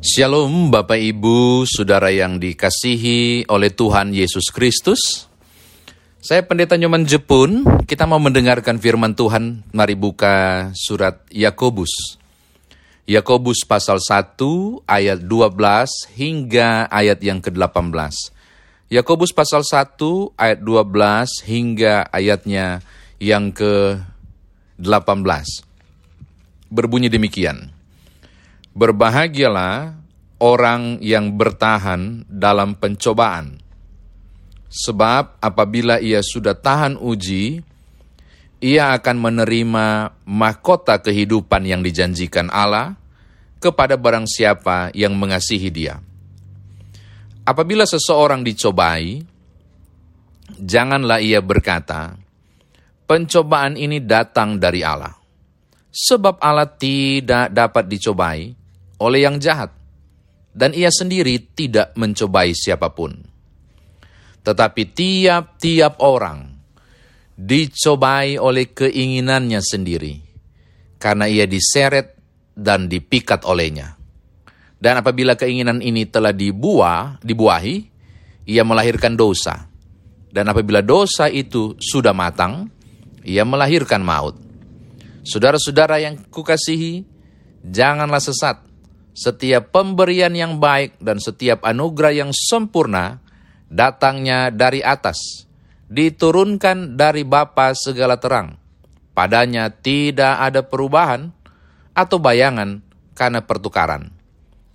Shalom Bapak Ibu, Saudara yang dikasihi oleh Tuhan Yesus Kristus. Saya Pendeta Nyoman Jepun, kita mau mendengarkan firman Tuhan. Mari buka surat Yakobus. Yakobus pasal 1 ayat 12 hingga ayat yang ke-18. Yakobus pasal 1 ayat 12 hingga ayatnya yang ke-18. Berbunyi demikian. Berbahagialah orang yang bertahan dalam pencobaan, sebab apabila ia sudah tahan uji, ia akan menerima mahkota kehidupan yang dijanjikan Allah kepada barang siapa yang mengasihi Dia. Apabila seseorang dicobai, janganlah ia berkata, "Pencobaan ini datang dari Allah." Sebab Allah tidak dapat dicobai oleh yang jahat, dan ia sendiri tidak mencobai siapa pun. Tetapi tiap-tiap orang dicobai oleh keinginannya sendiri, karena ia diseret dan dipikat olehnya. Dan apabila keinginan ini telah dibuah, dibuahi, ia melahirkan dosa. Dan apabila dosa itu sudah matang, ia melahirkan maut. Saudara-saudara yang kukasihi, janganlah sesat setiap pemberian yang baik dan setiap anugerah yang sempurna datangnya dari atas, diturunkan dari Bapa segala terang. Padanya tidak ada perubahan atau bayangan karena pertukaran.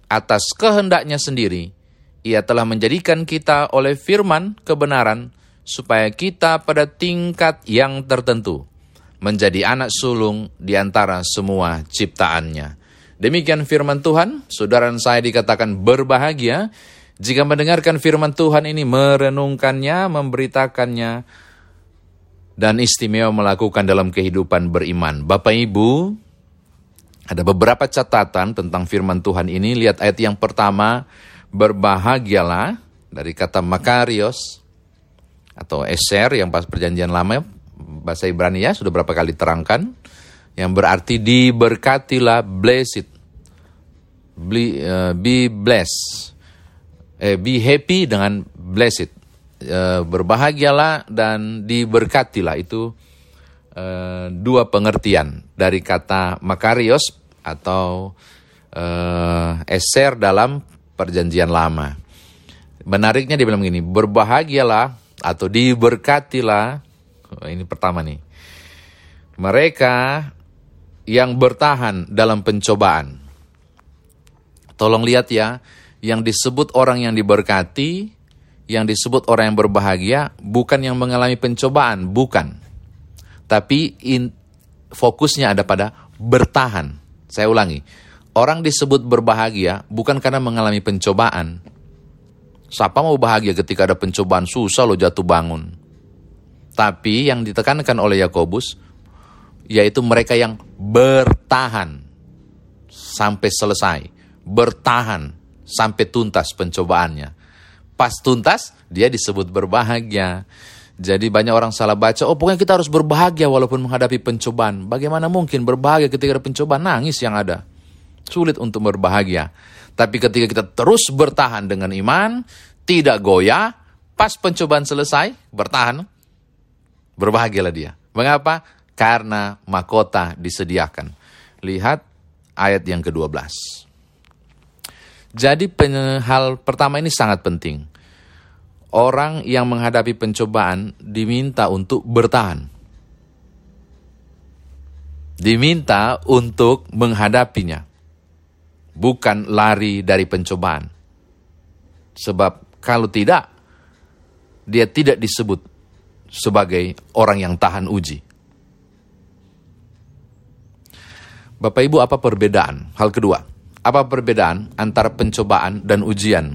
Atas kehendaknya sendiri, ia telah menjadikan kita oleh firman kebenaran supaya kita pada tingkat yang tertentu menjadi anak sulung di antara semua ciptaannya Demikian firman Tuhan, saudara saya dikatakan berbahagia jika mendengarkan firman Tuhan ini, merenungkannya, memberitakannya, dan istimewa melakukan dalam kehidupan beriman. Bapak Ibu, ada beberapa catatan tentang firman Tuhan ini. Lihat ayat yang pertama, berbahagialah dari kata makarios atau eser yang pas perjanjian lama bahasa Ibrani ya sudah berapa kali terangkan yang berarti diberkatilah blessed be, uh, be blessed. Eh, be happy dengan blessed uh, berbahagialah dan diberkatilah. Itu uh, dua pengertian dari kata makarios atau uh, eser dalam perjanjian lama. Menariknya dia bilang begini berbahagialah atau diberkatilah. Ini pertama nih. Mereka yang bertahan dalam pencobaan. Tolong lihat ya, yang disebut orang yang diberkati, yang disebut orang yang berbahagia, bukan yang mengalami pencobaan, bukan. Tapi in, fokusnya ada pada bertahan. Saya ulangi, orang disebut berbahagia bukan karena mengalami pencobaan. Siapa mau bahagia ketika ada pencobaan susah lo jatuh bangun. Tapi yang ditekankan oleh Yakobus, yaitu mereka yang bertahan sampai selesai, bertahan sampai tuntas pencobaannya. Pas tuntas, dia disebut berbahagia. Jadi banyak orang salah baca, oh pokoknya kita harus berbahagia walaupun menghadapi pencobaan. Bagaimana mungkin berbahagia ketika ada pencobaan? Nangis yang ada. Sulit untuk berbahagia. Tapi ketika kita terus bertahan dengan iman, tidak goyah, pas pencobaan selesai, bertahan, berbahagialah dia. Mengapa? Karena mahkota disediakan. Lihat ayat yang ke-12. Jadi hal pertama ini sangat penting. Orang yang menghadapi pencobaan diminta untuk bertahan. Diminta untuk menghadapinya. Bukan lari dari pencobaan. Sebab kalau tidak, dia tidak disebut sebagai orang yang tahan uji. Bapak Ibu apa perbedaan? Hal kedua, apa perbedaan antara pencobaan dan ujian?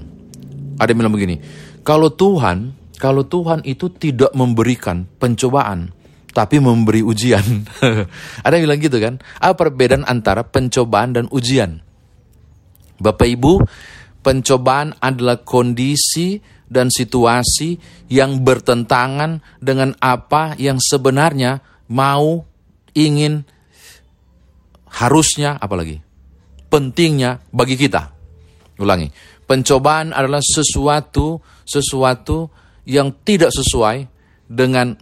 Ada yang bilang begini, kalau Tuhan, kalau Tuhan itu tidak memberikan pencobaan, tapi memberi ujian. Ada yang bilang gitu kan? Apa perbedaan antara pencobaan dan ujian? Bapak Ibu, pencobaan adalah kondisi dan situasi yang bertentangan dengan apa yang sebenarnya mau, ingin, harusnya apalagi pentingnya bagi kita. Ulangi. Pencobaan adalah sesuatu sesuatu yang tidak sesuai dengan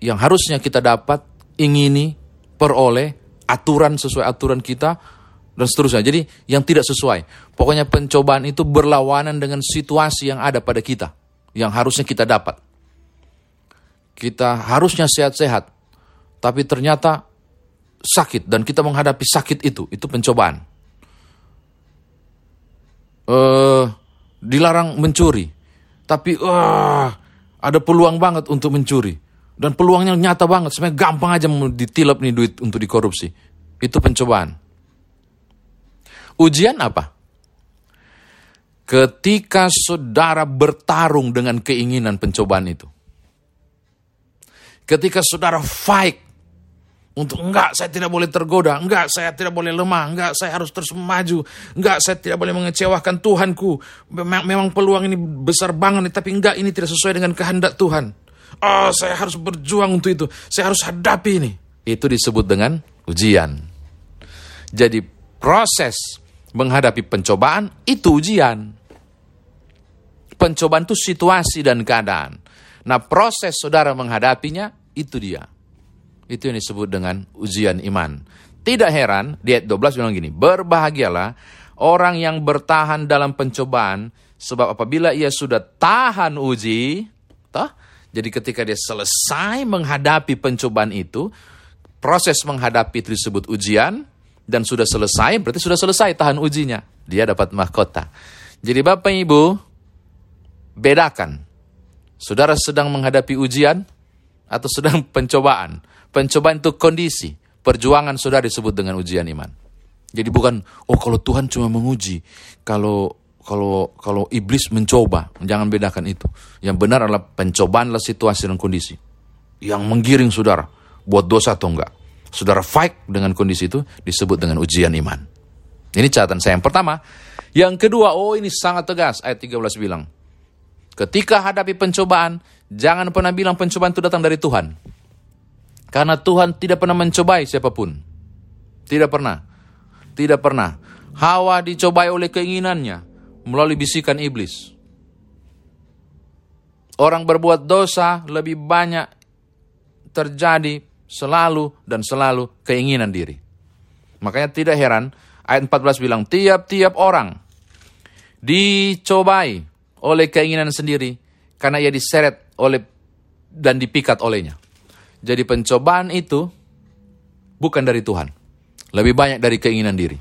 yang harusnya kita dapat, ingini, peroleh, aturan sesuai aturan kita, dan seterusnya. Jadi yang tidak sesuai. Pokoknya pencobaan itu berlawanan dengan situasi yang ada pada kita. Yang harusnya kita dapat. Kita harusnya sehat-sehat. Tapi ternyata sakit dan kita menghadapi sakit itu. Itu pencobaan uh, dilarang mencuri, tapi uh, ada peluang banget untuk mencuri dan peluangnya nyata banget, sebenarnya gampang aja ditilap nih duit untuk dikorupsi. Itu pencobaan. Ujian apa? Ketika saudara bertarung dengan keinginan pencobaan itu. Ketika saudara fight untuk enggak saya tidak boleh tergoda, enggak saya tidak boleh lemah, enggak saya harus terus maju, enggak saya tidak boleh mengecewakan Tuhanku. Memang, memang peluang ini besar banget tapi enggak ini tidak sesuai dengan kehendak Tuhan. Oh, saya harus berjuang untuk itu. Saya harus hadapi ini. Itu disebut dengan ujian. Jadi proses menghadapi pencobaan itu ujian. Pencobaan itu situasi dan keadaan. Nah proses saudara menghadapinya itu dia. Itu yang disebut dengan ujian iman. Tidak heran, di ayat 12 bilang gini, Berbahagialah orang yang bertahan dalam pencobaan, sebab apabila ia sudah tahan uji, toh, jadi ketika dia selesai menghadapi pencobaan itu, proses menghadapi itu disebut ujian, dan sudah selesai, berarti sudah selesai tahan ujinya. Dia dapat mahkota. Jadi Bapak Ibu, bedakan. Saudara sedang menghadapi ujian atau sedang pencobaan. Pencobaan itu kondisi. Perjuangan sudah disebut dengan ujian iman. Jadi bukan, oh kalau Tuhan cuma menguji, kalau kalau kalau iblis mencoba, jangan bedakan itu. Yang benar adalah pencobaan adalah situasi dan kondisi. Yang menggiring saudara, buat dosa atau enggak. Saudara fight dengan kondisi itu disebut dengan ujian iman. Ini catatan saya yang pertama. Yang kedua, oh ini sangat tegas, ayat 13 bilang. Ketika hadapi pencobaan, jangan pernah bilang pencobaan itu datang dari Tuhan. Karena Tuhan tidak pernah mencobai siapa pun. Tidak pernah. Tidak pernah. Hawa dicobai oleh keinginannya melalui bisikan iblis. Orang berbuat dosa lebih banyak terjadi selalu dan selalu keinginan diri. Makanya tidak heran ayat 14 bilang tiap-tiap orang dicobai oleh keinginan sendiri karena ia diseret oleh dan dipikat olehnya. Jadi pencobaan itu bukan dari Tuhan. Lebih banyak dari keinginan diri.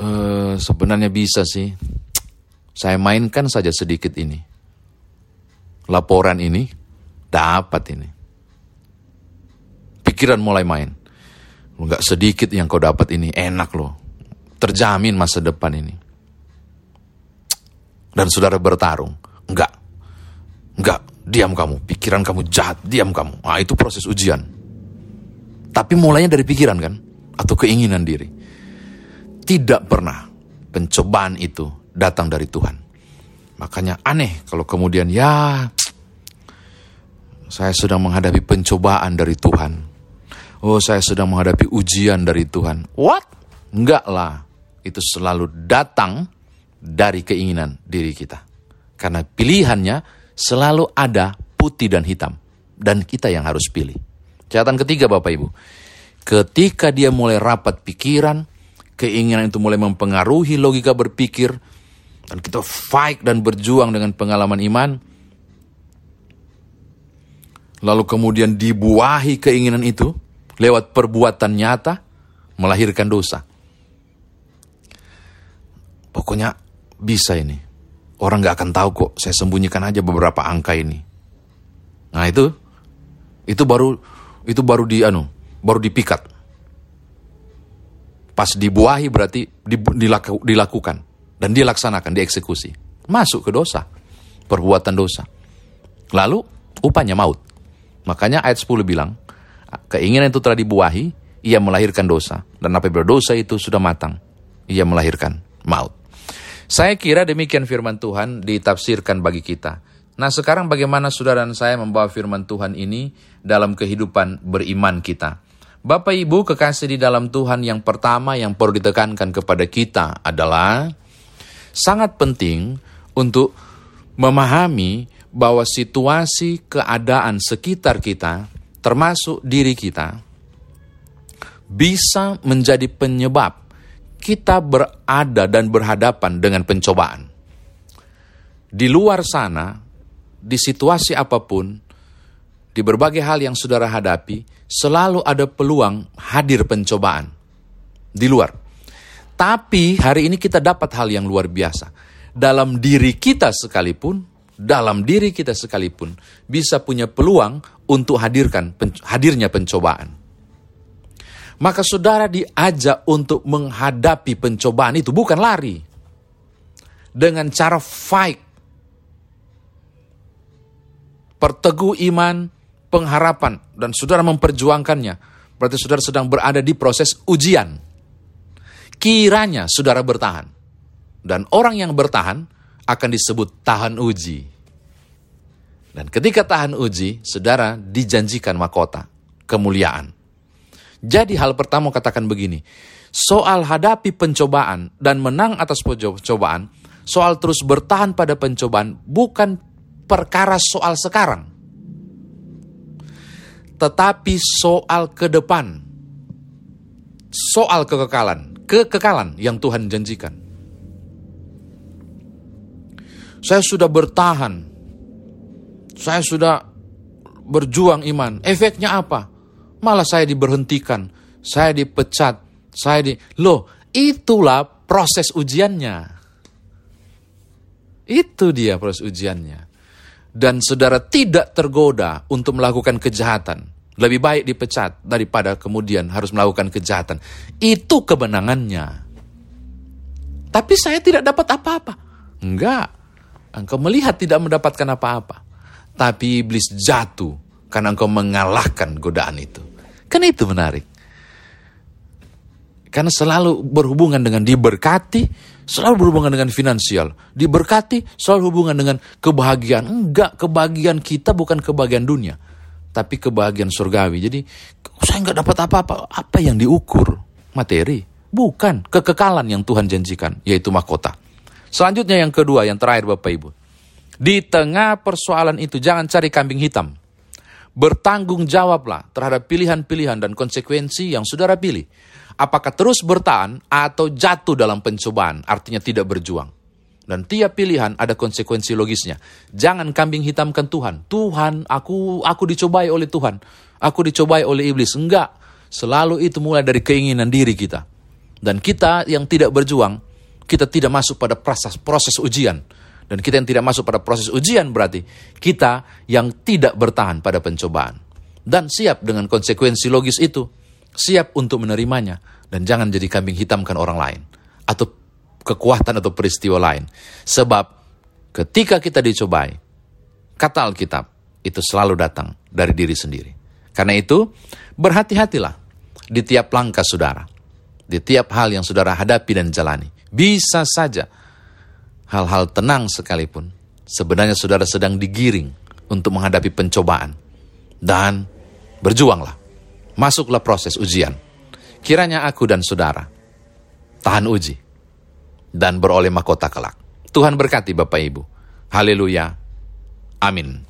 Uh, sebenarnya bisa sih. Saya mainkan saja sedikit ini. Laporan ini dapat ini. Pikiran mulai main. Enggak sedikit yang kau dapat ini, enak loh. Terjamin masa depan ini. Dan saudara bertarung. Enggak. Enggak, diam kamu, pikiran kamu jahat, diam kamu. Ah, itu proses ujian. Tapi mulainya dari pikiran kan? Atau keinginan diri. Tidak pernah pencobaan itu datang dari Tuhan. Makanya aneh kalau kemudian ya saya sedang menghadapi pencobaan dari Tuhan. Oh, saya sedang menghadapi ujian dari Tuhan. What? Enggak lah. Itu selalu datang dari keinginan diri kita. Karena pilihannya selalu ada putih dan hitam. Dan kita yang harus pilih. Catatan ketiga Bapak Ibu. Ketika dia mulai rapat pikiran, keinginan itu mulai mempengaruhi logika berpikir, dan kita fight dan berjuang dengan pengalaman iman, lalu kemudian dibuahi keinginan itu lewat perbuatan nyata, melahirkan dosa. Pokoknya bisa ini. Orang nggak akan tahu kok, saya sembunyikan aja beberapa angka ini. Nah itu, itu baru itu baru di anu, baru dipikat. Pas dibuahi berarti dilaku, dilakukan dan dilaksanakan, dieksekusi. Masuk ke dosa, perbuatan dosa. Lalu upahnya maut. Makanya ayat 10 bilang, keinginan itu telah dibuahi, ia melahirkan dosa. Dan apabila dosa itu sudah matang, ia melahirkan maut. Saya kira demikian firman Tuhan ditafsirkan bagi kita. Nah sekarang bagaimana saudara dan saya membawa firman Tuhan ini dalam kehidupan beriman kita. Bapak Ibu kekasih di dalam Tuhan yang pertama yang perlu ditekankan kepada kita adalah sangat penting untuk memahami bahwa situasi keadaan sekitar kita, termasuk diri kita, bisa menjadi penyebab kita berada dan berhadapan dengan pencobaan. Di luar sana, di situasi apa pun, di berbagai hal yang saudara hadapi, selalu ada peluang hadir pencobaan di luar. Tapi hari ini kita dapat hal yang luar biasa. Dalam diri kita sekalipun, dalam diri kita sekalipun bisa punya peluang untuk hadirkan hadirnya pencobaan. Maka saudara diajak untuk menghadapi pencobaan itu bukan lari. Dengan cara fight. Perteguh iman, pengharapan dan saudara memperjuangkannya. Berarti saudara sedang berada di proses ujian. Kiranya saudara bertahan. Dan orang yang bertahan akan disebut tahan uji. Dan ketika tahan uji, saudara dijanjikan mahkota, kemuliaan. Jadi hal pertama katakan begini, soal hadapi pencobaan dan menang atas pencobaan, soal terus bertahan pada pencobaan bukan perkara soal sekarang. Tetapi soal ke depan. Soal kekekalan, kekekalan yang Tuhan janjikan. Saya sudah bertahan. Saya sudah berjuang iman. Efeknya apa? Malah saya diberhentikan. Saya dipecat. Saya di... Loh, itulah proses ujiannya. Itu dia proses ujiannya. Dan saudara tidak tergoda untuk melakukan kejahatan. Lebih baik dipecat daripada kemudian harus melakukan kejahatan. Itu kebenangannya. Tapi saya tidak dapat apa-apa. Enggak. Engkau melihat tidak mendapatkan apa-apa. Tapi iblis jatuh karena engkau mengalahkan godaan itu. Kan itu menarik. Karena selalu berhubungan dengan diberkati, selalu berhubungan dengan finansial. Diberkati, selalu hubungan dengan kebahagiaan. Enggak, kebahagiaan kita bukan kebahagiaan dunia. Tapi kebahagiaan surgawi. Jadi, saya nggak dapat apa-apa. Apa yang diukur? Materi. Bukan, kekekalan yang Tuhan janjikan, yaitu mahkota. Selanjutnya yang kedua, yang terakhir Bapak Ibu. Di tengah persoalan itu jangan cari kambing hitam. Bertanggung jawablah terhadap pilihan-pilihan dan konsekuensi yang saudara pilih. Apakah terus bertahan atau jatuh dalam pencobaan, artinya tidak berjuang. Dan tiap pilihan ada konsekuensi logisnya. Jangan kambing hitamkan Tuhan. Tuhan, aku aku dicobai oleh Tuhan. Aku dicobai oleh iblis. Enggak. Selalu itu mulai dari keinginan diri kita. Dan kita yang tidak berjuang, kita tidak masuk pada proses, proses ujian. Dan kita yang tidak masuk pada proses ujian berarti kita yang tidak bertahan pada pencobaan. Dan siap dengan konsekuensi logis itu. Siap untuk menerimanya. Dan jangan jadi kambing hitamkan orang lain. Atau kekuatan atau peristiwa lain. Sebab ketika kita dicobai, kata Alkitab, itu selalu datang dari diri sendiri. Karena itu, berhati-hatilah di tiap langkah saudara. Di tiap hal yang saudara hadapi dan jalani bisa saja hal-hal tenang sekalipun. Sebenarnya saudara sedang digiring untuk menghadapi pencobaan. Dan berjuanglah. Masuklah proses ujian. Kiranya aku dan saudara tahan uji dan beroleh mahkota kelak. Tuhan berkati Bapak Ibu. Haleluya. Amin.